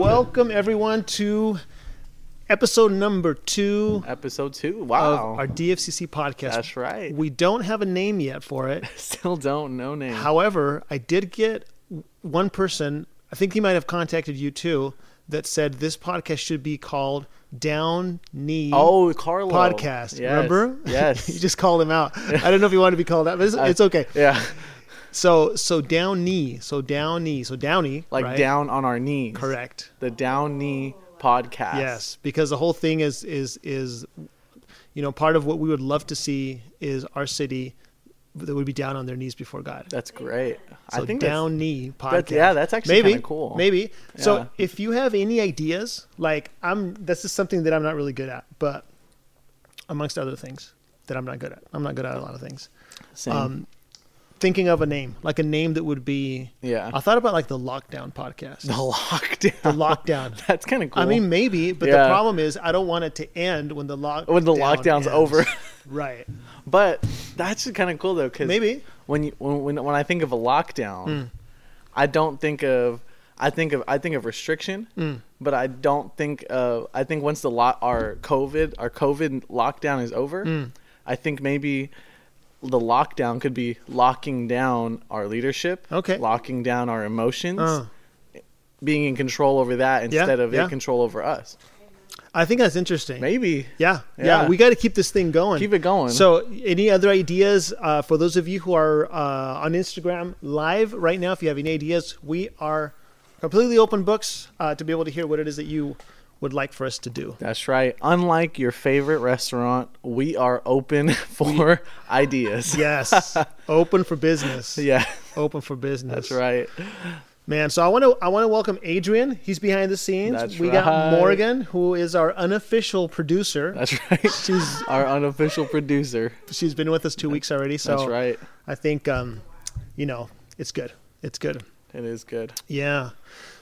Welcome everyone to episode number two Episode two. Wow. our DFCC podcast. That's right. We don't have a name yet for it. Still don't know name. However, I did get one person, I think he might have contacted you too, that said this podcast should be called Down Knee oh, Carlo. Podcast. Yes. Remember? Yes. you just called him out. I don't know if you want to be called out, but it's, I- it's okay. yeah. So so down knee. So down knee. So downy. Like right? down on our knees. Correct. The down knee podcast. Yes, because the whole thing is is is you know part of what we would love to see is our city that would be down on their knees before God. That's great. So I think down knee podcast. that's, yeah, that's actually maybe cool. Maybe. So if you have any ideas, like I'm, this is something that I'm not really good at, but amongst other things that I'm not good at, I'm not good at a lot of things. Same. Um, thinking of a name, like a name that would be. yeah. I thought about like the lockdown podcast. the lockdown. The lockdown. That's kind of cool. I mean, maybe, but the problem is I don't want it to end when the lock when the lockdown's over. right? but that's kind of cool though, because Maybe. when you when, when when I think of a lockdown, Hmm. I don't think of I think of I think of restriction, Hmm. but I don't think of I think once the lot our COVID our COVID lockdown is over, Hmm. I think maybe the lockdown could be locking down our leadership, Okay. locking down our emotions, Uh, being in control over that Yeah, instead of yeah. in control over us. I think that's interesting. Maybe Yeah, yeah, Yeah. we got to keep this thing going. keep it going. So, any other ideas uh, for those of you who are uh, on Instagram live right now? If you have any ideas, we are completely open books uh, to be able to hear what it is that you would like for us to do. That's right. Unlike your favorite restaurant, we are open for ideas. Yes, open for business. Yeah, Open for business. that's right. man. So I want to I want to welcome Adrian. He's behind the scenes. That's we got. Morgan, who is our unofficial producer. That's right. She's Our unofficial producer. she's been with us two weeks already. So That's right. I think um, you know it's good. It's good. It is good. Yeah.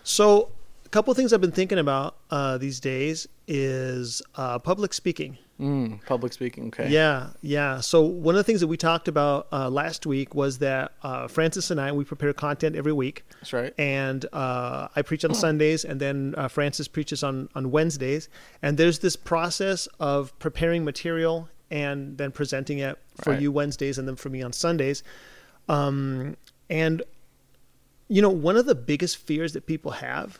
So a couple of things I've been thinking about uh, these days is uh, public speaking. Mm, public speaking. Okay. Yeah, yeah. So one of the things that we talked about uh, last week was that uh, Francis and I we prepare content every week, That's right. and uh, I preach on Sundays, and then uh, Francis preaches on on Wednesdays. And there's this process of preparing material and then presenting it for Right. you Wednesdays, and then for me on Sundays. Um, and you know, one of the biggest fears that people have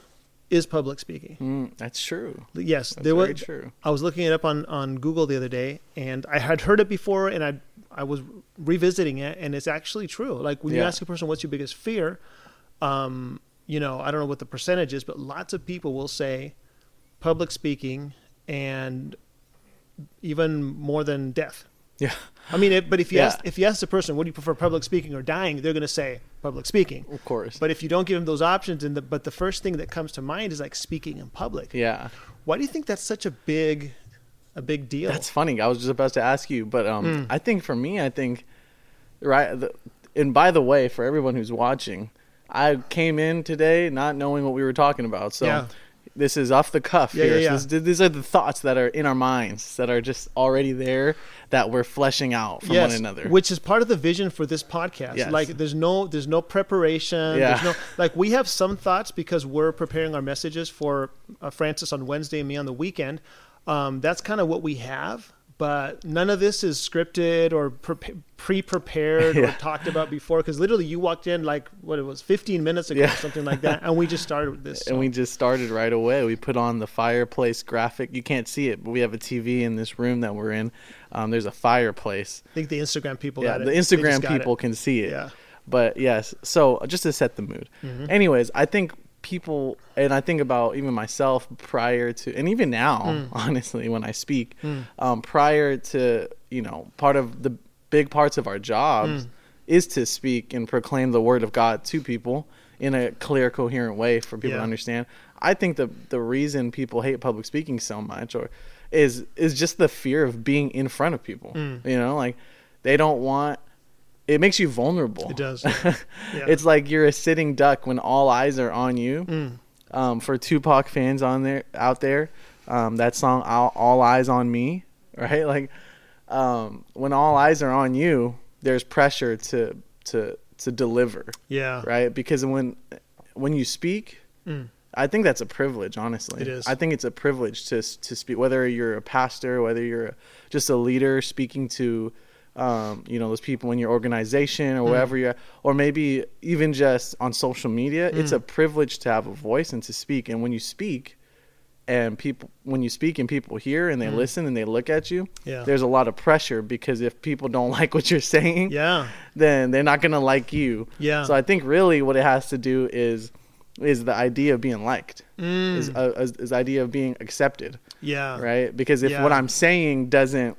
is public speaking. Mm, that's true. Yes, That's there was. true. I was looking it up on, on Google the other day, and I had heard it before, and I I was revisiting it, and it's actually true. Like when you ask a person, "What's your biggest fear?" Um, you know, I don't know what the percentage is, but lots of people will say public speaking, and even more than death. Yeah. I mean, it, but if you Yeah. ask if you ask the person, "What do you prefer, public speaking or dying?" They're going to say public speaking. Of course. But if you don't give them those options, and the, but the first thing that comes to mind is like speaking in public. yeah. Why do you think that's such a big, a big deal? That's funny. I was just about to ask you, but um, Mm. I think for me, I think, right. The, and by the way, for everyone who's watching, I came in today not knowing what we were talking about, so Yeah. This is off the cuff Yeah, here. yeah, So this- these are the thoughts that are in our minds that are just already there that we're fleshing out from yes, one another. which is part of the vision for this podcast. Yes. Like, there's no, there's no preparation. Yeah. There's no, like, we have some thoughts because we're preparing our messages for uh, Francis on Wednesday and me on the weekend. Um, that's kind of what we have. But none of this is scripted or pre- pre-prepared or talked about before. Because literally, you walked in like what it was, 15 minutes ago, Yeah. or something like that, and we just started with this. and we just started right away. We put on the fireplace graphic. You can't see it, but we have a TV in this room that we're in. Um, there's a fireplace. I think the Instagram people yeah, got it. the Instagram got it. people can see it. Yeah. But yes, so just to set the mood. Mm-hmm. Anyways, I think people, and I think about even myself prior to, and even now, Mm. honestly, when I speak, um, prior to, you know, part of the big parts of our jobs Mm. is to speak and proclaim the word of God to people in a clear, coherent way for people Yeah. to understand. I think the the reason people hate public speaking so much, or is is just the fear of being in front of people. Mm. You know, like they don't want. It makes you vulnerable. It does. Yeah. It's like you're a sitting duck when all eyes are on you. Mm. Um, for Tupac fans on there out there, um, that song all, "All Eyes on Me," right? Like um, when all eyes are on you, there's pressure to to to deliver, Yeah. right? Because when when you speak, Mm. I think that's a privilege, honestly. It is. I think it's a privilege to to speak, whether you're a pastor, whether you're just a leader speaking to, um, you know, those people in your organization or wherever you're, or maybe even just on social media. It's a privilege to have a voice and to speak. And when you speak, and people, when you speak and people hear and they listen and they look at you, Yeah. there's a lot of pressure because if people don't like what you're saying, Yeah. then they're not gonna like you. Yeah. So I think really what it has to do is is the idea of being liked, Mm. is, uh, is is the idea of being accepted, Yeah. right? Because if Yeah. what I'm saying doesn't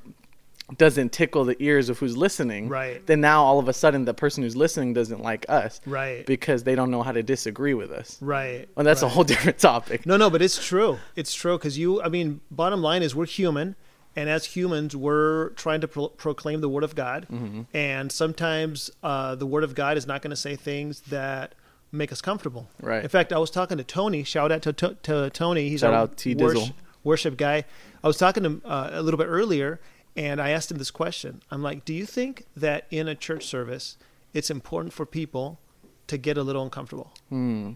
doesn't tickle the ears of who's listening, Right. then now all of a sudden the person who's listening doesn't like us Right. because they don't know how to disagree with us. Right. And that's a whole different topic. No, no, but it's true. It's true because you. I mean, bottom line is we're human, and as humans, we're trying to pro- proclaim the word of God, Mm-hmm. and sometimes uh, the word of God is not going to say things that make us comfortable. Right. In fact, I was talking to Tony. Shout out to, to, to Tony. He's Shout our out T Dizzle. worship guy. I was talking to him uh, a little bit earlier, and I asked him this question. I'm like, "Do you think that in a church service, it's important for people to get a little uncomfortable?" Hmm.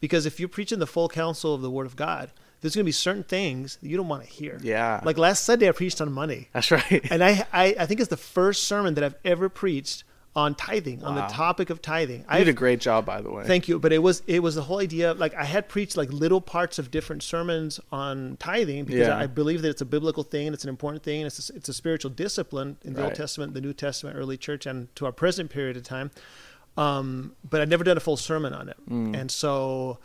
Because if you're preaching the full counsel of the Word of God, there's going to be certain things that you don't want to hear. Yeah. Like last Sunday, I preached on money, That's right. and I, I, I think it's the first sermon that I've ever preached on tithing, on the topic of tithing. you I did a great job, by the way. Thank you, but it was it was the whole idea. of, Like I had preached like little parts of different sermons on tithing because Yeah. I believe that it's a biblical thing and it's an important thing and it's a, it's a spiritual discipline in the Old Testament, the New Testament, early church, and to our present period of time. Um, but I'd never done a full sermon on it, Mm. and so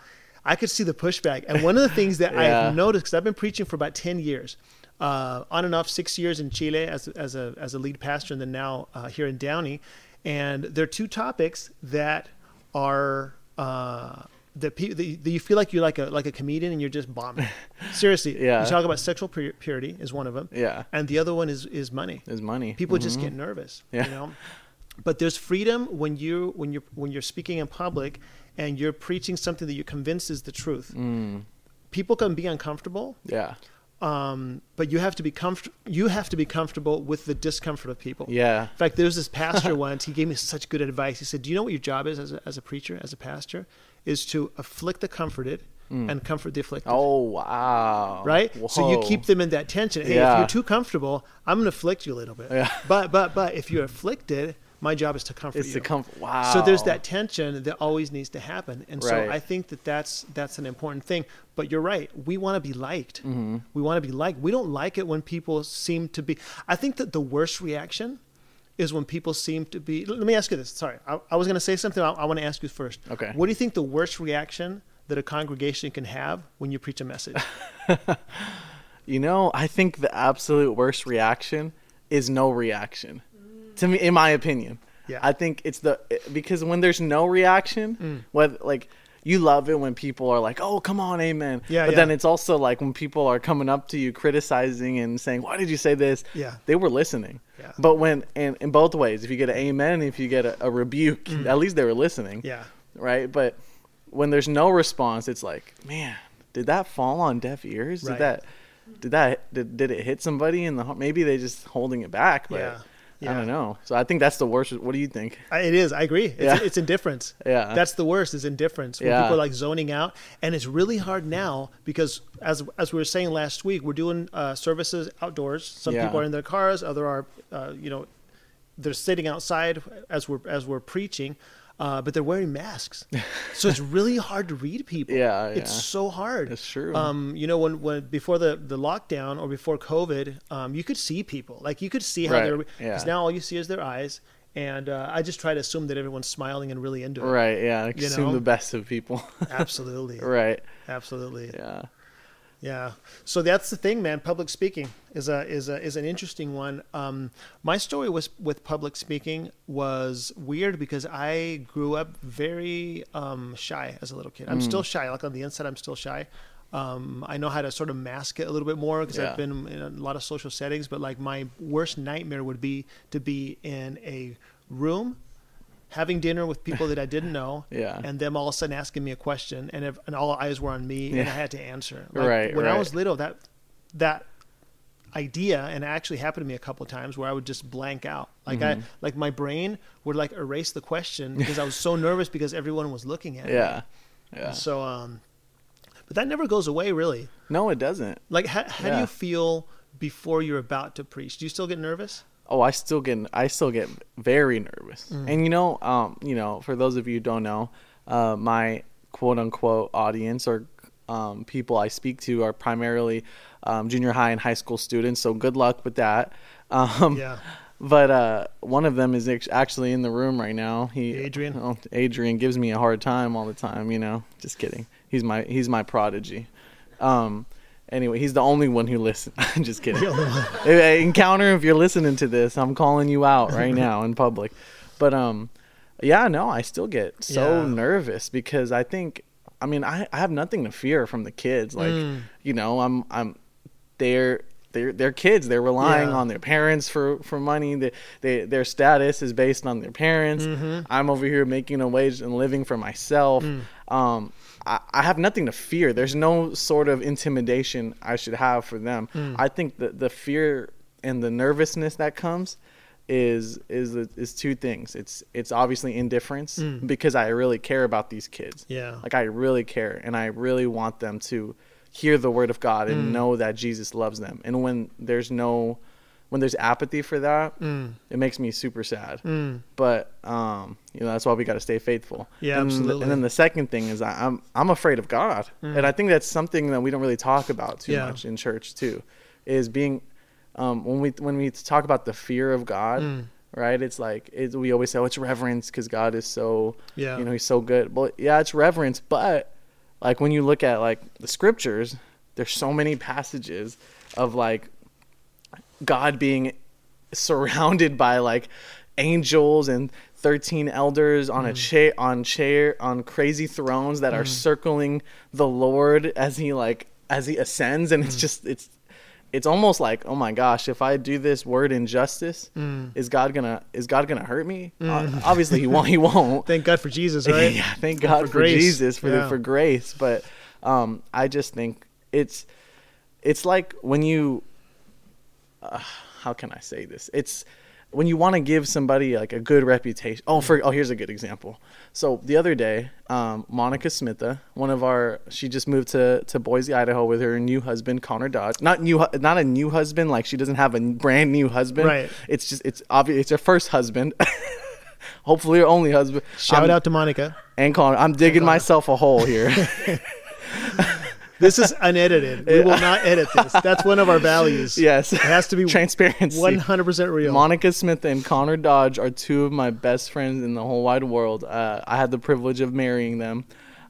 I could see the pushback. And one of the things that Yeah. I've noticed because I've been preaching for about ten years. Uh, on and off, six years in Chile as, as a as a lead pastor, and then now uh, here in Downey. And there are two topics that are uh, that, pe- that you feel like you're like a like a comedian and you're just bombing. Seriously, Yeah. You talk about sexual pur- purity is one of them, yeah. and the other one is is money. Is money. People just Mhm. get nervous, Yeah. you know. But there's freedom when you when you when you're speaking in public and you're preaching something that you're convinced is the truth. Mm. People can be uncomfortable, Yeah. Um, but you have to be comfort- You have to be comfortable with the discomfort of people. Yeah. In fact, there was this pastor once. He gave me such good advice. He said, "Do you know what your job is as a, as a preacher, as a pastor, is to afflict the comforted and comfort the afflicted." Mm. Oh wow. Right. So you keep them in that tension. Hey, if you're too comfortable, I'm going to afflict you a little bit. Yeah. But but but if you're afflicted, my job is to comfort It's you. the comfort. Wow. So there's that tension that always needs to happen, and so I think that that's that's an important thing. But you're right. We want to be liked. Mm-hmm. We want to be liked. We don't like it when people seem to be. I think that the worst reaction is when people seem to be. Let me ask you this. Sorry, I, I was going to say something. I, I want to ask you first. Okay. What do you think the worst reaction that a congregation can have when you preach a message? You know, I think the absolute worst reaction is no reaction. To me, in my opinion. Yeah. I think it's the because when there's no reaction, Mm. whether like you love it when people are like, "Oh, come on, amen." Yeah, But yeah. then it's also like when people are coming up to you criticizing and saying, "Why did you say this?" Yeah. They were listening. Yeah. But when and in both ways, if you get an amen, if you get a, a rebuke, at least they were listening. Mm. yeah. Right? But when there's no response, it's like, man, did that fall on deaf ears? Right. Did that did that did, did it hit somebody in the? Maybe they just holding it back, but Yeah. I don't know. So I think that's the worst. What do you think? I- It is. I agree. It's, Yeah. it's indifference. Yeah. That's the worst is indifference. When Yeah. people are like zoning out. And it's really hard now because as as we were saying last week, we're doing uh, services outdoors. Some Yeah. people are in their cars, other are uh, you know, they're sitting outside as we're as we're preaching. Uh, but they're wearing masks, so it's really hard to read people. Yeah, it's so hard. That's true. Um, you know, when, when before the, the lockdown or before COVID, um, you could see people. Like you could see how Right, they're. yeah. Because now all you see is their eyes, and uh, I just try to assume that everyone's smiling and really into it. Right? Yeah. You Assume know? the best of people. Absolutely. right. Absolutely. Yeah. Yeah. So that's the thing, man. Public speaking is a is a is an interesting one. Um, my story was with public speaking was weird because I grew up very um, shy as a little kid. I'm still shy. Like on the inside, I'm still shy. Um, I know how to sort of mask it a little bit more because Yeah. I've been in a lot of social settings. But like my worst nightmare would be to be in a room having dinner with people that I didn't know, Yeah. and them all of a sudden asking me a question, and if, and all eyes were on me, and I had to answer. Like, Right, When I was little, that that idea, and it actually happened to me a couple of times where I would just blank out. Like Mm-hmm. I, like my brain would like erase the question because I was so nervous because everyone was looking at me. Yeah. Yeah. So, um, but that never goes away, really. No, it doesn't. Like, how, how do you feel before you're about to preach? Do you still get nervous? Oh, I still get I still get very nervous. And you know, um, you know, for those of you who don't know, uh, my quote unquote audience or um, people I speak to are primarily um, junior high and high school students. So good luck with that. Um, Yeah. But uh, one of them is actually in the room right now. He Adrian? oh, Adrian gives me a hard time all the time. You know, just kidding. He's my he's my prodigy. Um, anyway, he's the only one who listens. I'm just kidding. The only one. Hey, encounter if you're listening to this i'm calling you out right now in public but um yeah no i still get so Yeah. nervous because i think i mean I, I have nothing to fear from the kids like Mm. you know i'm i'm they're they're they're kids they're relying Yeah. on their parents for for money they, they their status is based on their parents Mm-hmm. i'm over here making a wage and living for myself Mm. um I, I have nothing to fear there's no sort of intimidation i should have for them Mm. i think that the fear and the nervousness that comes is is is two things it's it's obviously indifference Mm. because i really care about these kids Yeah. like I really care and I really want them to hear the word of God Mm. and know that Jesus loves them. And when there's no when there's apathy for that, Mm. it makes me super sad. Mm. But um, you know, that's why we got to stay faithful. Yeah, and, absolutely. And then the second thing is I'm I'm afraid of God. And I think that's something that we don't really talk about too Mm. Yeah. much in church too. Is being um, when we when we talk about the fear of God, Mm. right? It's like it, we always say, "Oh, it's reverence because God is so, Yeah. you know, He's so good." Well, yeah, it's reverence, but like when you look at like the scriptures, there's so many passages of like God being surrounded by like angels and 13 elders on a chair on chair on crazy thrones that are circling the Lord as he like as he ascends and it's just it's it's almost like oh my gosh if i do this word injustice is god gonna is god gonna hurt me Uh, obviously he won't he won't Thank God for Jesus, right? yeah, thank God For for. Jesus for Yeah. the, for grace. But um, I just think it's it's like when you uh, how can I say this? It's when you want to give somebody like a good reputation. Oh, for oh, here's a good example. So the other day, um, Monica Smitha, one of our, she just moved to to Boise, Idaho, with her new husband Connor Dodge. Not new, not a new husband. Like she doesn't have a brand new husband. Right. It's just it's obvious. It's her first husband. Hopefully, her only husband. Shout I'm- out to Monica. and Connor. I'm digging myself a hole here. This is unedited. We will not edit this. That's one of our values. yes. It has to be Transparency. 100% real. Monica Smith and Connor Dodge are two of my best friends in the whole wide world. Uh, I had the privilege of marrying them.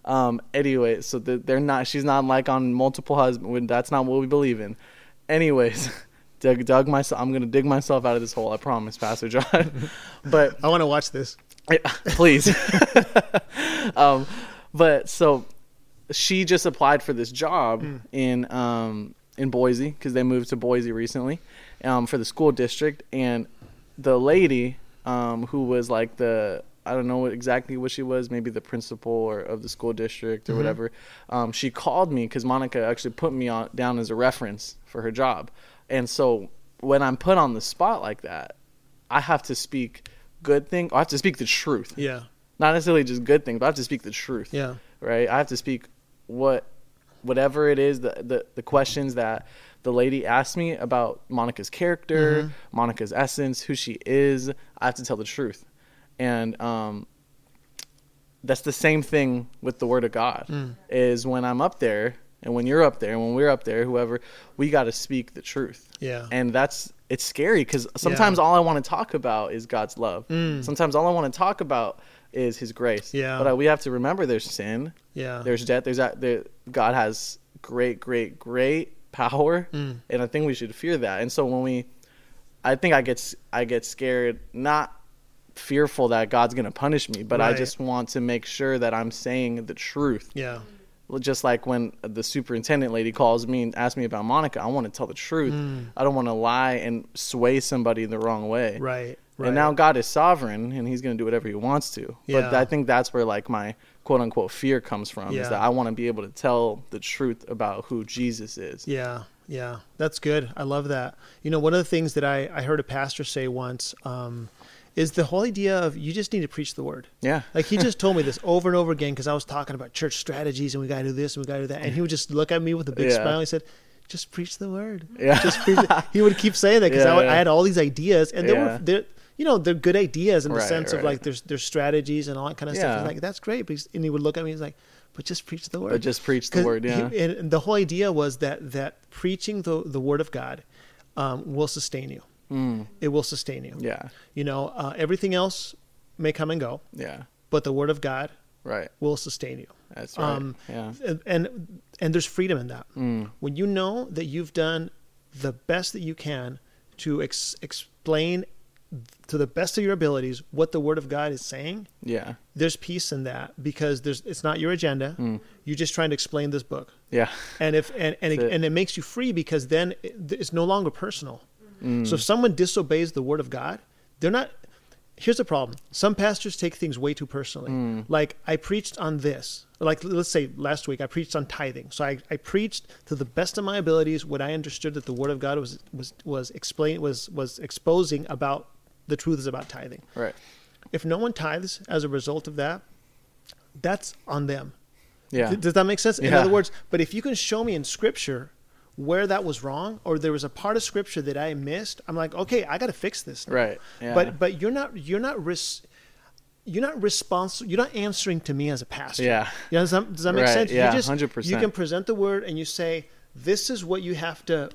Um, anyway, so the, they're not. She's not like on multiple husbands. That's not what we believe in. Anyways, dug, dug myself. I'm gonna dig myself out of this hole. I promise, Pastor John. but I want to watch this. Yeah, please. um, but so she just applied for this job in um, in Boise because they moved to Boise recently um, for the school district, and the lady um, who was like the I don't know what exactly what she was, maybe the principal or of the school district or whatever. Um, she called me because Monica actually put me on down as a reference for her job, and so when I'm put on the spot like that, I have to speak good thing. I have to speak the truth, Yeah. not necessarily just good things, but I have to speak the truth Yeah. right? I have to speak what whatever it is the the, the questions that the lady asked me about Monica's character, Mm-hmm. Monica's essence, who she is. I have to tell the truth, and um, that's the same thing with the Word of God. Mm. Is when I'm up there, and when you're up there, and when we're up there, whoever, we got to speak the truth. Yeah. And that's it's scary because sometimes all I want to talk about is God's love. Sometimes all I want to talk about is His grace. Mm. Yeah. But uh, we have to remember there's sin, Yeah. there's death, there's that. There, God has great, great, great power, Mm. and I think we should fear that. And so when we, I think I get I get scared, not fearful that God's gonna punish me, but I just want to make sure that I'm saying the truth. yeah. Just like when the superintendent lady calls me and asks me about Monica, I want to tell the truth. I don't want to lie and sway somebody the wrong way. Right. Right. And now God is sovereign and he's going to do whatever he wants to. Yeah. But I think that's where like my quote unquote fear comes from Yeah. is that I want to be able to tell the truth about who Jesus is. Yeah, yeah, that's good. I love that. You know, one of the things that I, I heard a pastor say once um, is the whole idea of you just need to preach the word. Yeah. Like he just told me this over and over again because I was talking about church strategies and we got to do this and we got to do that, and he would just look at me with a big Yeah. smile. And he said, "Just preach the word." Yeah. Just preach it. He would keep saying that because Yeah, I, yeah. I had all these ideas, and they were you know they're good ideas in the Right, sense of like there's there's strategies and all that kind of stuff. Yeah. He's like, "That's great," but and he would look at me. He's like, "But just preach the word." But just preach the word, he- yeah. and, and the whole idea was that that preaching the the word of God um, will sustain you. Mm. It will sustain you. Yeah. You know, uh, everything else may come and go, Yeah. but the word of God Right. will sustain you. That's right. Um, yeah. And, and and there's freedom in that. Mm. When you know that you've done the best that you can to ex- explain to the best of your abilities what the word of God is saying, Yeah. there's peace in that because there's it's not your agenda. Mm. You're just trying to explain this book. Yeah. And if and and it, it. and it makes you free because then it, it's no longer personal. Mm. So if someone disobeys the word of God, they're not. Here's the problem: some pastors take things way too personally. Mm. Like I preached on this. Like let's say last week I preached on tithing. So I, I preached to the best of my abilities what I understood that the word of God was was was explain was was exposing about the truths about tithing. Right. If no one tithes as a result of that, that's on them. Yeah. Th- Does that make sense? In other words, but if you can show me in scripture where that was wrong or there was a part of scripture that I missed, I'm like, okay, I got to fix this. now. Right. Yeah. But but you're not you're not ris- you're not responsible. You're not answering to me as a pastor. Yeah. You know, does, that, does that make Right, sense? yeah, you just 100%. you can present the word and you say, this is what you have to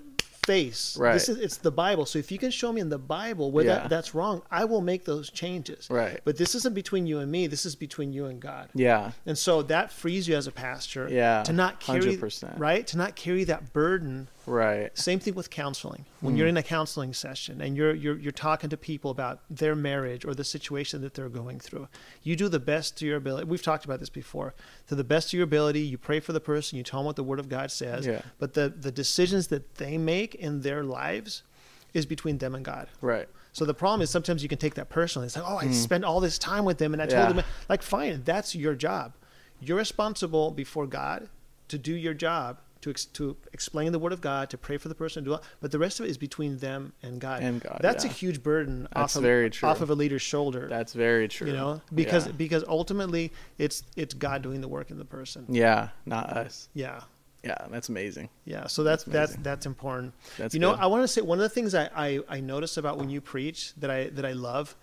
face. Right. This is it's the Bible. So if you can show me in the Bible where Yeah. that, that's wrong, I will make those changes. Right. But this isn't between you and me. This is between you and God. yeah. And so that frees you as a pastor Yeah, to not carry 100%. right to not carry that burden. Right. Same thing with counseling. When Mm. you're in a counseling session and you're you're you're talking to people about their marriage or the situation that they're going through, you do the best to your ability. We've talked about this before. To the best of your ability, you pray for the person, you tell them what the Word of God says. Yeah. But the the decisions that they make in their lives is between them and God. Right. So the problem is sometimes you can take that personally. It's like, oh, I spent all this time with them, and I told Mm. Yeah. them, like, fine, that's your job. You're responsible before God to do your job, to ex- to explain the Word of God, to pray for the person, to do all, but the rest of it is between them and God. And God, That's yeah. a huge burden That's off of off of a leader's shoulder. That's very true. you know, because yeah. because ultimately it's it's God doing the work in the person. yeah, not us. Yeah. Yeah, that's amazing. Yeah, so that's That's that's that's important. That's you know, good. I want to say one of the things I, I I notice about when you preach that I that I love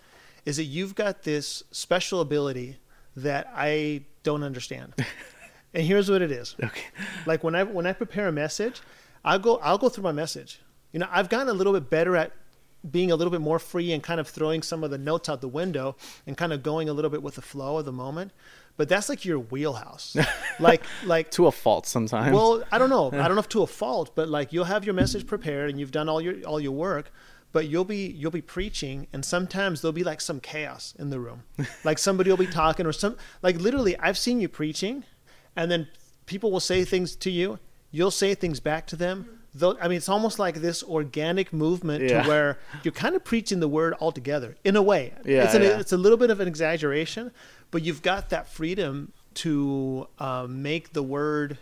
is that you've got this special ability that I don't understand. and here's what it is. Okay. Like when I when I prepare a message, I'll go I'll go through my message. You know, I've gotten a little bit better at being a little bit more free and kind of throwing some of the notes out the window and kind of going a little bit with the flow of the moment. But that's like your wheelhouse. like like To a fault sometimes. well, I don't know. I don't know if to a fault, but like you'll have your message prepared and you've done all your all your work, but you'll be you'll be preaching and sometimes there'll be like some chaos in the room. like somebody will be talking or some like literally I've seen you preaching and then people will say things to you, you'll say things back to them. They'll, I mean, it's almost like this organic movement Yeah. to where you're kind of preaching the word altogether in a way. Yeah, it's, an, yeah. it's a little bit of an exaggeration, but you've got that freedom to um, make the word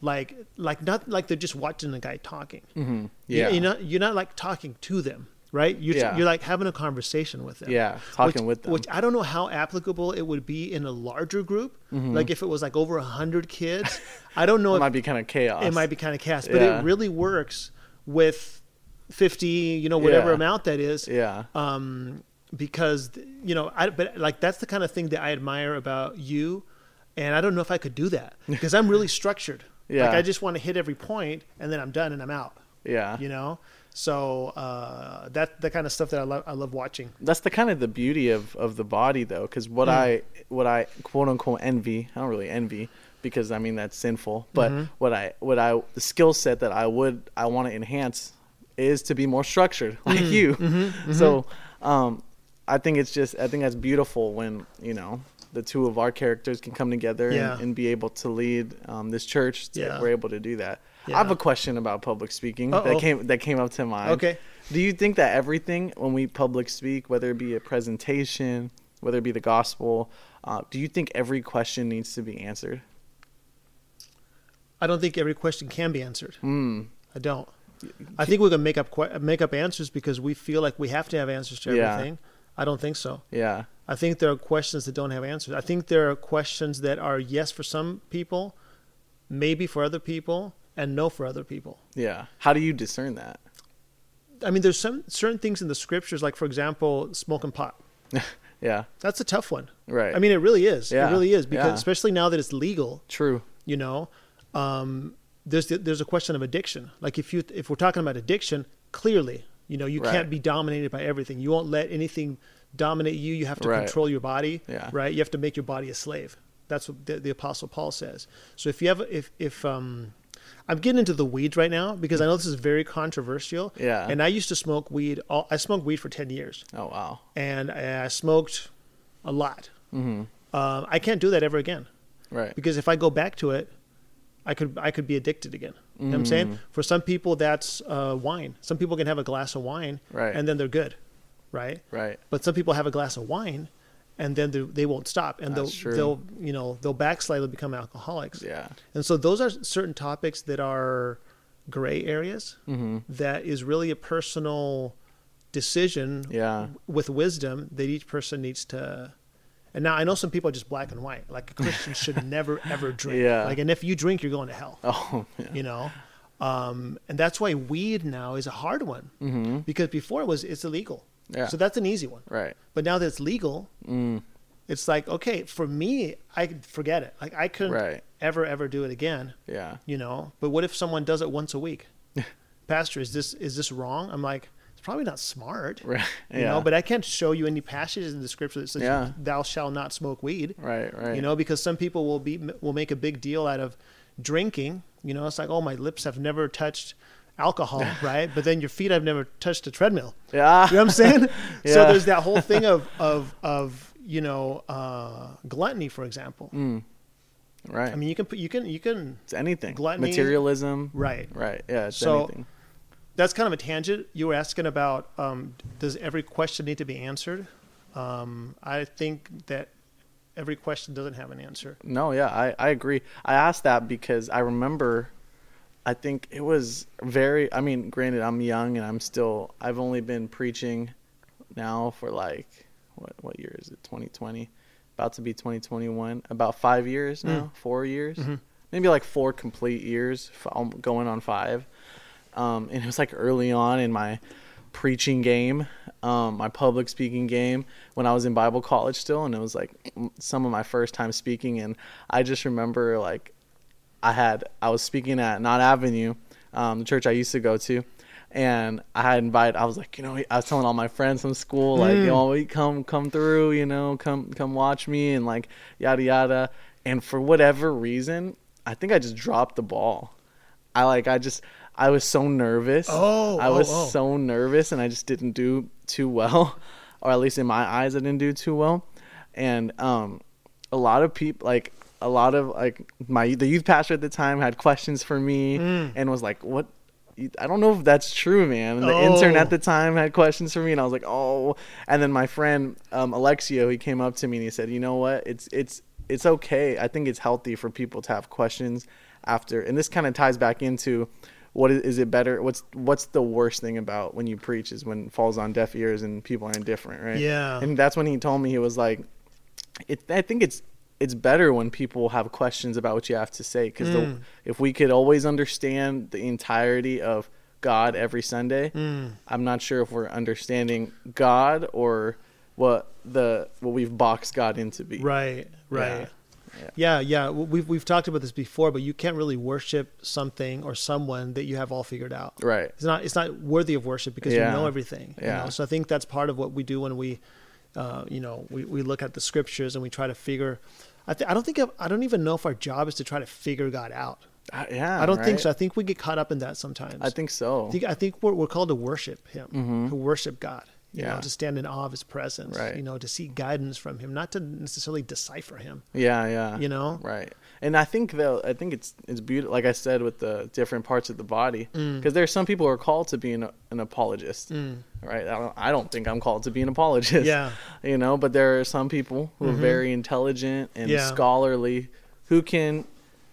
like like not like they're just watching the guy talking. Mhm. You- Yeah. you're not you're not like talking to them, right? You're Yeah. you're like having a conversation with them. Yeah, talking which, with them. Which I don't know how applicable it would be in a larger group. Like if it was like over a hundred kids, I don't know Mm-hmm. it if might be kind of chaos. it might be kind of chaos, but Yeah. it really works with fifty, you know, whatever Yeah. amount that is Yeah. um, because you know, I but like that's the kind of thing that I admire about you, and I don't know if I could do that because I'm really structured. Yeah. like I just want to hit every point and then I'm done and I'm out. Yeah. You know, so uh, that the kind of stuff that I love. I love watching. That's the kind of the beauty of of the body though, because what Mm. I what I quote unquote envy, I don't really envy because I mean that's sinful. But Mm-hmm. what I what I the skill set that I would I want to enhance is to be more structured like Mm-hmm. you. So um, I think it's just I think that's beautiful when you know the two of our characters can come together Yeah. and, and be able to lead um, this church. To, Yeah. We're able to do that. I have a question about public speaking Uh-oh. that came that came up to mind. Okay. Do you think that everything when we public speak, whether it be a presentation, whether it be the gospel, uh, do you think every question needs to be answered? I don't think every question can be answered. Mm. I don't. I think we're gonna make up make up answers because we feel like we have to have answers to Yeah. everything. I don't think so. Yeah. I think there are questions that don't have answers. I think there are questions that are yes for some people, maybe for other people, and no for other people. Yeah. How do you discern that? I mean, there's some certain things in the scriptures, like for example, smoking pot. Yeah. That's a tough one. Right. I mean, it really is. Yeah. It really is because Yeah. especially now that it's legal, True. you know, um, there's there's a question of addiction. Like if you if we're talking about addiction, clearly, you know, you Right. can't be dominated by everything. You won't let anything dominate you. You have to Right. control your body. Yeah. Right. You have to make your body a slave. That's what the, the apostle Paul says. So if you have if if um, I'm getting into the weeds right now because I know this is very controversial. Yeah. And I used to smoke weed. All, I smoked weed for ten years, Oh wow. and I, smoked a lot. Mm-hmm. Um, I can't do that ever again Right. because if I go back to it, I could I could be addicted again. You know what I'm saying? For some people, that's uh, wine. Some people can have a glass of wine, Right. and then they're good, right? Right. But some people have a glass of wine, and then they, they won't stop, and they'll true. they'll you know they'll backslide and become alcoholics. Yeah. And so those are certain topics that are gray areas Mm-hmm. that is really a personal decision Yeah. with wisdom that each person needs to and now I know some people are just black and white. Like a Christian should never ever drink. Yeah. Like and if you drink, you're going to hell. Oh. Yeah. You know, um, and that's why weed now is a hard one Mm-hmm. because before it was it's illegal. Yeah. So that's an easy one. Right. But now that it's legal, Mm. it's like okay for me, I could forget it. Like I couldn't Right. ever ever do it again. Yeah. You know. But what if someone does it once a week? Pastor, is this is this wrong? I'm like, it's probably not smart. Right. You yeah. know, but I can't show you any passages in the scripture that says Yeah. thou shalt not smoke weed. right. Right. You know, because some people will be will make a big deal out of drinking. You know, it's like, oh, my lips have never touched alcohol, right? But then your feet have never touched a treadmill. Yeah. You know what I'm saying? So there's that whole thing of of of you know uh, gluttony, for example. Mm. Right. I mean, you can put you can you can it's anything. gluttony- Materialism. right. Right. Yeah. It's So- anything. That's kind of a tangent. You were asking about um, does every question need to be answered? Um, I think that every question doesn't have an answer. No, yeah, I, I agree. I asked that because I remember, I think it was very, I mean, granted, I'm young and I'm still, I've only been preaching now for like, what, what year is it? 2020? About to be 2021. About five years now, four years. Mhm. Maybe like four complete years, I'm going on five. Um, and it was like early on in my preaching game, um, my public speaking game when I was in Bible college still, and it was like some of my first time speaking, and I just remember like I had I was speaking at Knott Avenue, um, the church I used to go to, and I had invited. I was like, you know, I was telling all my friends from school, like, you know, come come through, you know, come come watch me, and like yada yada. And for whatever reason, I think I just dropped the ball. I like I just I was so nervous. Oh, I oh, was oh. so nervous, and I just didn't do too well, or at least in my eyes, I didn't do too well. And um, a lot of people like a lot of like my the youth pastor at the time had questions for me Mm. and was like, "What?" I don't know if that's true, man. The Oh. intern at the time had questions for me, and I was like, "Oh." And then my friend um, Alexio, he came up to me and he said, "You know what? It's it's it's okay. I think it's healthy for people to have questions after." And this kind of ties back into what is, is it better? What's what's the worst thing about when you preach is when it falls on deaf ears and people are indifferent, right? Yeah. And that's when he told me he was like, it, I think it's it's better when people have questions about what you have to say because Mm. if we could always understand the entirety of God every Sunday, Mm. I'm not sure if we're understanding God or what the what we've boxed God into be. Right, right. Yeah. Yeah, yeah. W- We've we've talked about this before, but you can't really worship something or someone that you have all figured out. Right. It's not it's not worthy of worship because Yeah. you know everything. you Yeah. know? So I think that's part of what we do when we, uh, you know, we, we look at the scriptures and we try to figure. I th- I don't think of, I don't even know if our job is to try to figure God out. Uh, yeah. I don't think so. I think we get caught up in that sometimes. I think so. I think, I think we're, we're called to worship Him, Mhm. to worship God. You Yeah. know, to stand in awe of His presence. Right. You know, to seek guidance from Him, not to necessarily decipher Him. yeah, yeah. You know. Right. And I think though I think it's it's beautiful like I said with the different parts of the body Mm. there are some people who are called to be an, an apologist. Mm. Right? I don't, I don't think I'm called to be an apologist. Yeah. You know, but there are some people who Mhm. are very intelligent and Yeah. scholarly who can,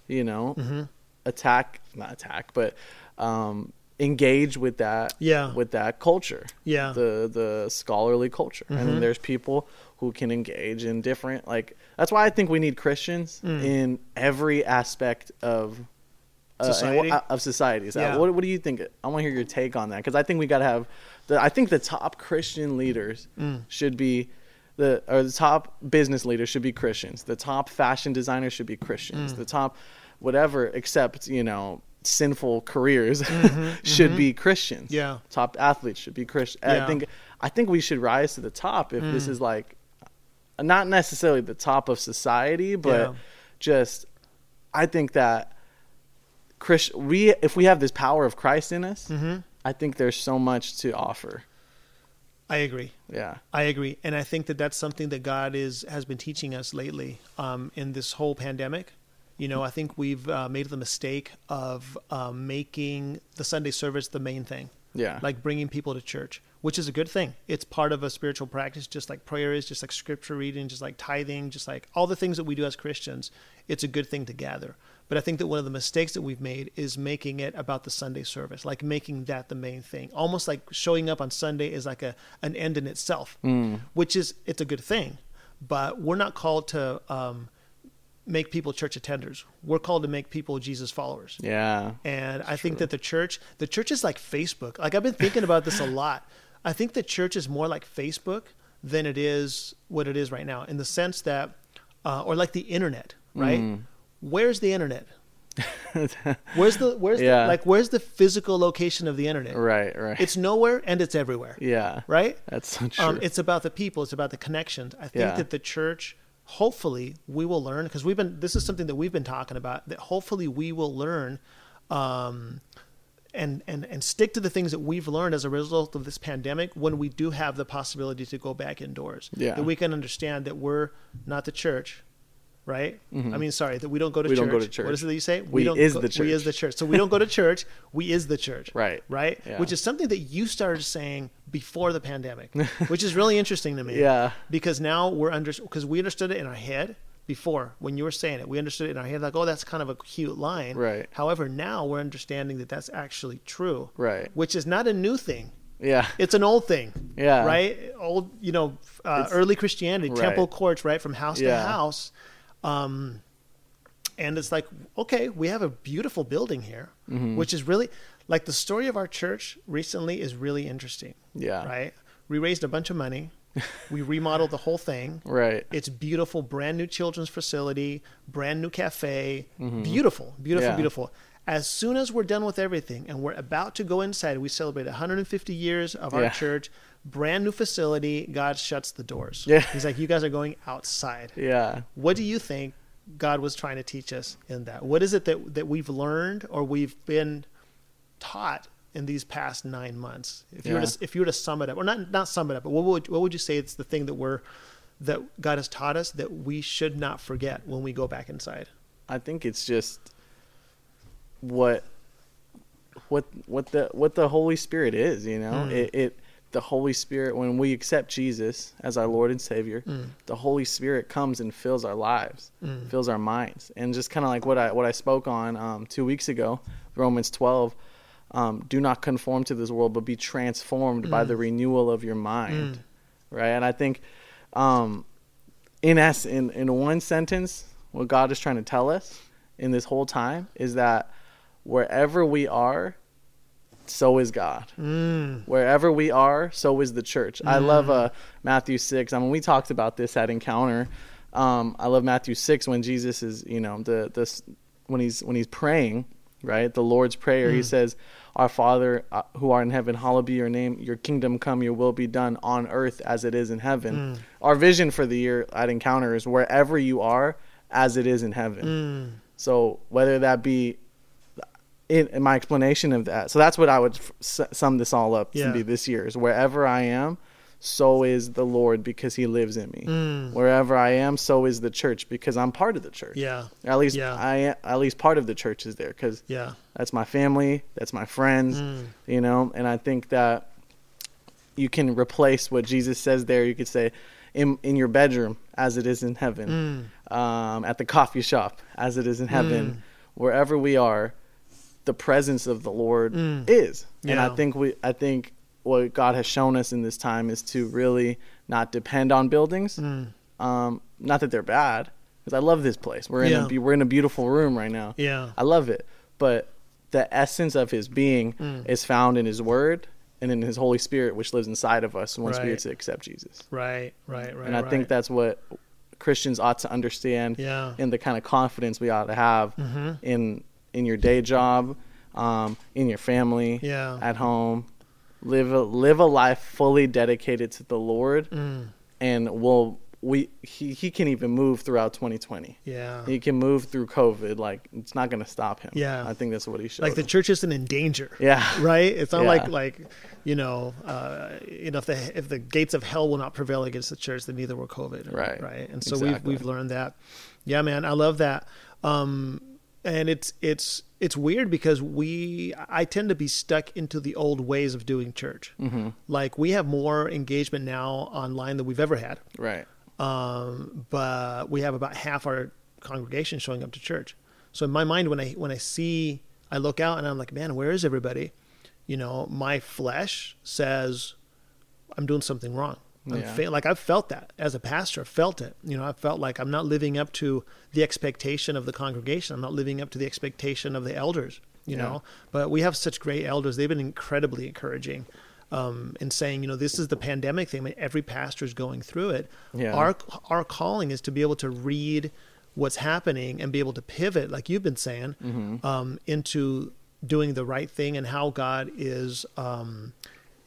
you know, Mhm. attack not attack, but um engage with that Yeah. with that culture Yeah. the the scholarly culture and Mm-hmm. then there's people who can engage in different like that's why i think we need christians Mm. in every aspect of uh, and Society? wha- of societies Yeah. what, what do you think i want to hear your take on that because i think we got to have the i think the top christian leaders Mm. should be the or the top business leaders should be christians the top fashion designers should be Mm. christians the top whatever except you know sinful careers should be christians Mm-hmm. Yeah. top athletes should be Christian. Yeah. I think I think we should rise to the top if Mm. this is like not necessarily the top of society, but Yeah. just I think that Chris we if we have this power of Christ in us, hmm I think there's so much to offer. I agree. Yeah. I agree, and I think that that's something that God is has been teaching us lately um, in this whole pandemic. You know, I think we've uh, made the mistake of um, making the Sunday service the main thing, Yeah. like bringing people to church, which is a good thing. It's part of a spiritual practice, just like prayer is, just like scripture reading, just like tithing, just like all the things that we do as Christians. It's a good thing to gather. But I think that one of the mistakes that we've made is making it about the Sunday service, like making that the main thing, almost like showing up on Sunday is like a an end in itself, which is it's a good thing, but we're not called to um, make people church attenders. We're called to make people Jesus followers. yeah. And I think that the church, the church is like Facebook. Like I've been thinking about this a lot. I think the church is more like Facebook than it is what it is right now, in the sense that, uh, or like the internet, right? Mm. Where's the internet? Where's the where's Yeah. the, like where's the physical location of the internet? right, right. It's nowhere and it's everywhere, yeah. right? That's so true. Um, it's about the people. It's about the connections. I think Yeah. that the church, hopefully, we will learn because we've been. This is something that we've been talking about. That hopefully we will learn, um, and and and stick to the things that we've learned as a result of this pandemic. When we do have the possibility to go back indoors, Yeah. that we can understand that we're not the church. Right. I mean, sorry that we don't go to Mm-hmm. We church. don't go to church. What is it that you say? We don't is go- the church. We is the church. So we don't go to church. We is the church. Right. Right. Yeah. Which is something that you started saying before the pandemic, which is really interesting to me yeah. because now we're under because we understood it in our head before when you were saying it we understood it in our head like oh that's kind of a cute line Right. however now we're understanding that that's actually true Right. which is not a new thing Yeah. it's an old thing Yeah. right old you know uh, early christianity Right. temple courts right from house to house um and it's like okay we have a beautiful building here Mm-hmm. which is really like the story of our church recently is really interesting Yeah. right we raised a bunch of money we remodeled the whole thing Right. it's beautiful, brand new children's facility, brand new cafe. Beautiful, beautiful, Yeah. beautiful. As soon as we're done with everything and we're about to go inside, we celebrate 150 years of our Yeah. church, brand new facility. God shuts the doors. Yeah. He's like, you guys are going outside. Yeah. What do you think God was trying to teach us in that? What is it that, that we've learned or we've been taught in these past nine months? If you were to if you were to sum it up, or not not sum it up, but what would what would you say it's the thing that we're that God has taught us that we should not forget when we go back inside? I think it's just what what what the what the Holy Spirit is, you know? Mm. It, it the Holy Spirit when we accept Jesus as our Lord and Savior, Mm. the Holy Spirit comes and fills our lives, Mm. fills our minds. And just kind of like what I what I spoke on um 2 weeks ago, Romans 12, um, do not conform to this world but be transformed by Mm. the renewal of your mind. Right? And I think um in es- in in one sentence, what God is trying to tell us in this whole time is that wherever we are, so is God. Mm. Wherever we are, so is the church. I love uh, Matthew six. I mean, we talked about this at Encounter. Um, I love Matthew six when Jesus is, you know, the this when he's when he's praying, right? The Lord's prayer. He says, "Our Father uh, who art in heaven, hallowed be your name. Your kingdom come. Your will be done on earth as it is in heaven." Our vision for the year at Encounter is wherever you are, as it is in heaven. Mm. So whether that be in, in my explanation of that, so that's what I would f- sum this all up Yeah. to be this year is wherever I am, so is the Lord because He lives in me. Mm. Wherever I am, so is the church because I'm part of the church. Yeah. At least Yeah. I at least part of the church is there because Yeah. that's my family, that's my friends, Mm. you know, and I think that you can replace what Jesus says there. You could say, in in your bedroom as it is in heaven, Mm. um, at the coffee shop as it is in heaven, Mm. wherever we are, the presence of the Lord is. And I think we I think what God has shown us in this time is to really not depend on buildings. Mm. Um, not that they're bad, because I love this place. We're in Yeah. a we're in a beautiful room right now. Yeah. I love it. But the essence of His being Mm. is found in His Word and in His Holy Spirit, which lives inside of us once we Right. get to accept Jesus. Right, right, right. and I right. think that's what Christians ought to understand, Yeah. and the kind of confidence we ought to have Mhm. in in your day job, um, in your family, Yeah. at home. Live a, live a life fully dedicated to the Lord, Mm, and will we he, he can even move throughout 2020. yeah. He can move through COVID. Like it's not going to stop him. Yeah. I think that's what he showed. Like the us. church isn't in danger. yeah, Right? It's not Yeah. like like you know, uh, you know, if the if the gates of hell will not prevail against the church, then neither will COVID. Right. Right. And so Exactly. we've we've learned that. Yeah, man, I love that. Um, and it's it's it's weird because we I tend to be stuck into the old ways of doing church. hmm Like we have more engagement now online than we've ever had. right. um, but we have about half our congregation showing up to church. So in my mind, when I when I see, I look out and I'm like, man, where is everybody? You know, my flesh says I'm doing something wrong. Yeah. fe- like I've felt that as a pastor, felt it. You know, I felt like I'm not living up to the expectation of the congregation. I'm not living up to the expectation of the elders. You Yeah. know, but we have such great elders. They've been incredibly encouraging um, in saying, you know, this is the pandemic thing. I mean, every pastor is going through it. Yeah. Our our calling is to be able to read what's happening and be able to pivot, like you've been saying, Mm-hmm. um, into doing the right thing and how God is um,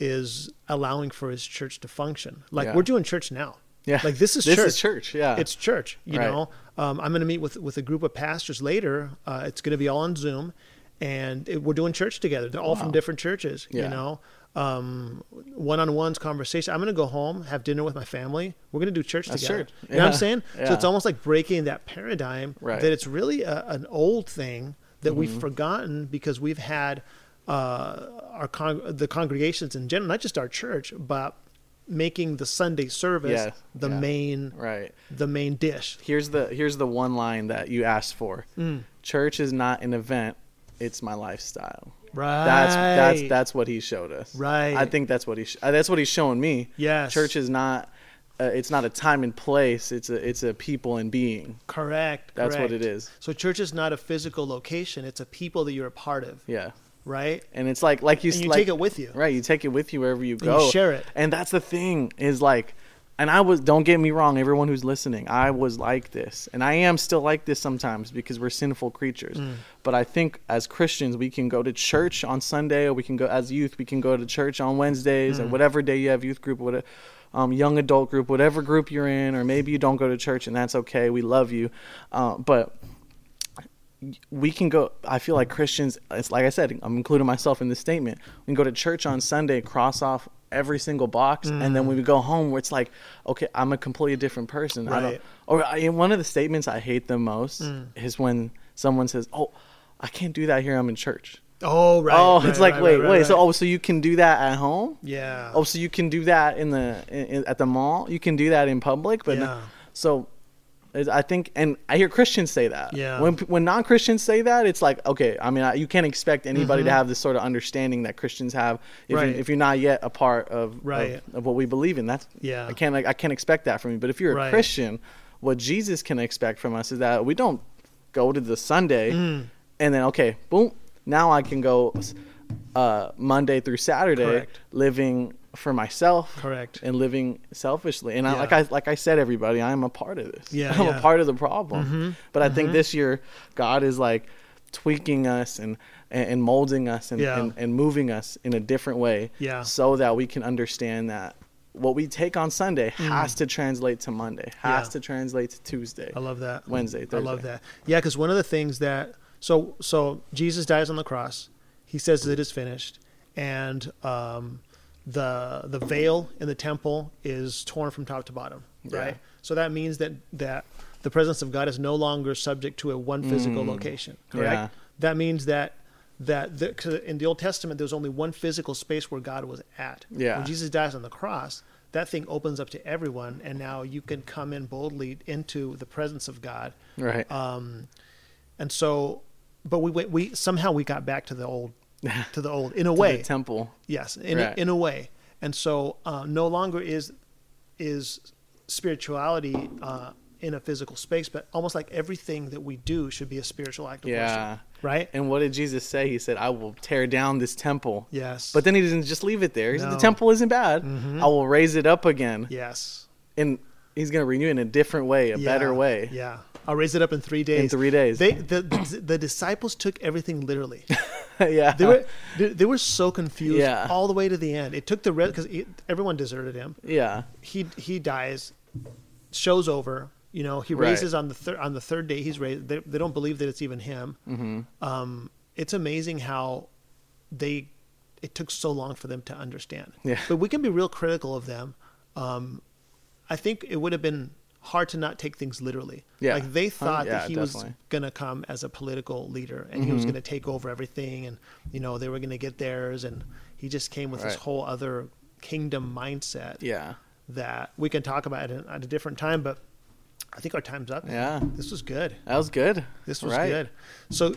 is allowing for His church to function. Like Yeah. we're doing church now. Yeah. Like this is this church. is church. Yeah. It's church. You Right. know, um, I'm going to meet with with a group of pastors later. Uh, it's going to be all on Zoom, and it, we're doing church together. They're all from different churches. Yeah. You know, um, one-on-ones conversation. I'm going to go home, have dinner with my family. We're going to do church That's together. church. You know what I'm Yeah. saying? So it's almost like breaking that paradigm Right. that it's really a, an old thing that Mm-hmm. we've forgotten because we've had uh, our con- the congregations in general, not just our church, but making the Sunday service Yeah. the Yeah. main right. the main dish. Here's the here's the one line that you asked for. Mm. Church is not an event; it's my lifestyle. Right. That's that's that's what he showed us. Right. I think that's what he sh- uh, that's what he's showing me. Yes. Church is not uh, it's not a time and place. It's a it's a people and being. correct. That's what it is. So church is not a physical location; it's a people that you're a part of, Yeah. Right? And it's like like you And you like, take it with you. Right. You take it with you wherever you go. you share it. And that's the thing is like, and I was don't get me wrong, everyone who's listening, I was like this, and I am still like this sometimes because we're sinful creatures. Mm. But I think as Christians, we can go to church on Sunday, or we can go as youth, we can go to church on Wednesdays, Mm. or whatever day you have youth group, whatever. Um, young adult group, whatever group you're in, or maybe you don't go to church, and that's okay. We love you, uh, but we can go i feel like christians it's like i said i'm including myself in this statement we can go to church on sunday cross off every single box and then when we go home where it's like okay i'm a completely different person I don't, Right. or I, one of the statements i hate the most mm. is when someone says oh i can't do that here i'm in church Oh, right. oh right, it's like right, wait right, wait right, so oh so you can do that at home yeah. oh so you can do that in the in, in- at the mall you can do that in public but no- Yeah. so it- I think, and I hear Christians say that. Yeah. When when non Christians say that, it's like okay. I mean, I, you can't expect anybody to Mhm. have this sort of understanding that Christians have if, Right. you, if you're not yet a part of, Right. of of what we believe in. That's Yeah. I can't like, I can't expect that from you. But if you're a Right. Christian, what Jesus can expect from us is that we don't go to the Sunday Mm. and then okay, boom. Now I can go uh, Monday through Saturday, Correct. living for myself, Correct. and living selfishly. And I, like I like I said, everybody, I'm a part of this. Yeah, I'm yeah. a part of the problem. Mhm, But I think this year, God is like tweaking us and and molding us and, Yeah. and, and moving us in a different way, Yeah. so that we can understand that what we take on Sunday has to translate to Monday, has Mm. Yeah. to translate to Tuesday. I love that. Wednesday, Thursday. I love that. Yeah, because one of the things that so so Jesus dies on the cross. He says it is finished, and um, the the veil in the temple is torn from top to bottom. Yeah. Right. So that means that that the presence of God is no longer subject to a one physical Mm. location. Correct. Yeah. That means that that the, in the Old Testament there was only one physical space where God was at. Yeah. When Jesus dies on the cross, that thing opens up to everyone, and now you can come in boldly into the presence of God. Right. Um, and so but we went, we somehow we got back to the old to the old in a To way. the temple. Yes, in Right. a, in a way, and so uh, no longer is is spirituality uh, in a physical space, but almost like everything that we do should be a spiritual act of Yeah. worship, right? And what did Jesus say? He said, "I will tear down this temple." Yes, But then he didn't just leave it there. He said, "The temple isn't bad. Mhm. I will raise it up again." yes, And he's going to renew it in a different way, a Yeah, better way, Yeah, I'll raise it up in three days. in three days. They the, the the disciples took everything literally. yeah. They were they, they were so confused Yeah. all the way to the end. It took the red because everyone deserted him. yeah. He he dies, show's over. You know he Right. raises on the third on the third day. He's raised. They, they don't believe that it's even him. hmm Um, it's amazing how they it took so long for them to understand. Yeah. But we can be real critical of them. Um, I think it would have been hard to not take things literally. Yeah. Like they thought yeah, that he was gonna come as a political leader and he was Mhm. gonna take over everything and you know they were gonna get theirs and he just came with this whole other kingdom mindset Yeah. that we can talk about at a, at a different time. But I think our time's up. Yeah. This was good. That was good. This was Right. good. So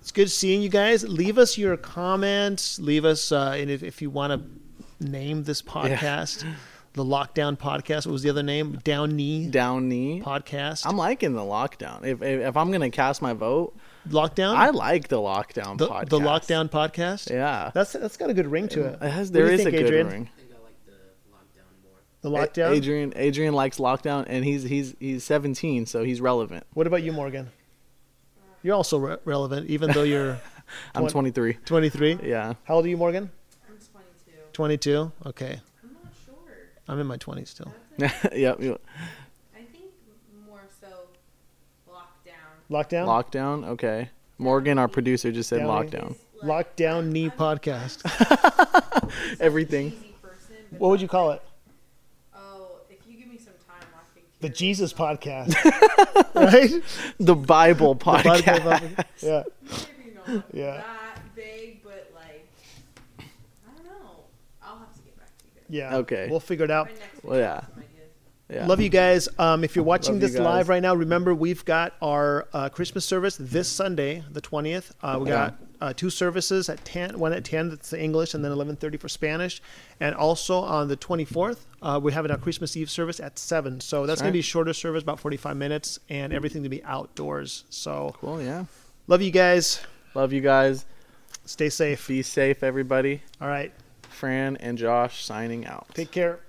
it's good seeing you guys. Leave us your comments. Leave us, uh, and if, if you want to name this podcast, the Lockdown Podcast. What was the other name? Down Knee Down knee. Podcast. I'm liking the lockdown. If if, if I'm gonna cast my vote, lockdown. I like the lockdown the, podcast. the Lockdown Podcast. Yeah. That's that's got a good ring to it. It has, What do there you is think, a good Adrian? ring. I think I like the lockdown more. The Lockdown. Adrian Adrian likes lockdown, and he's he's he's 17, so he's relevant. What about you, Morgan? You're also re- relevant, even though you're I'm Twen- 23. 23. Yeah. How old are you, Morgan? I'm 22. 22. Okay, I'm not sure. I'm in my 20s still. That's a, yep. yep. I think more so lockdown. Lockdown. Lockdown. Okay. Morgan, our producer, just said Down. lockdown. Like, Lockdown I'm- Knee I'm Podcast. Everything. cheesy person, but What would you call it? Oh, if you give me some time, I'll. The through Jesus something. Podcast. right? The Bible The podcast. Bible- Yeah. Maybe not Yeah. that big, but like, I don't know. I'll have to get back to you guys. Yeah. Okay. We'll figure it out. By next week, Well, yeah. have some ideas. Yeah. Love you guys. Um, if you're watching Love this guys. live right now, remember we've got our uh, Christmas service this Sunday, the 20th. Uh, we got uh, two services at 10, one at 10 that's the English, and then 11:30 for Spanish. And also on the 24th, uh, we're having our Christmas Eve service at 7. So that's That's going to be a shorter service, about 45 minutes, and everything to be outdoors. So Cool. Yeah. love you guys. Love you guys. Stay safe. Be safe, everybody. All right. Fran and Josh signing out. Take care.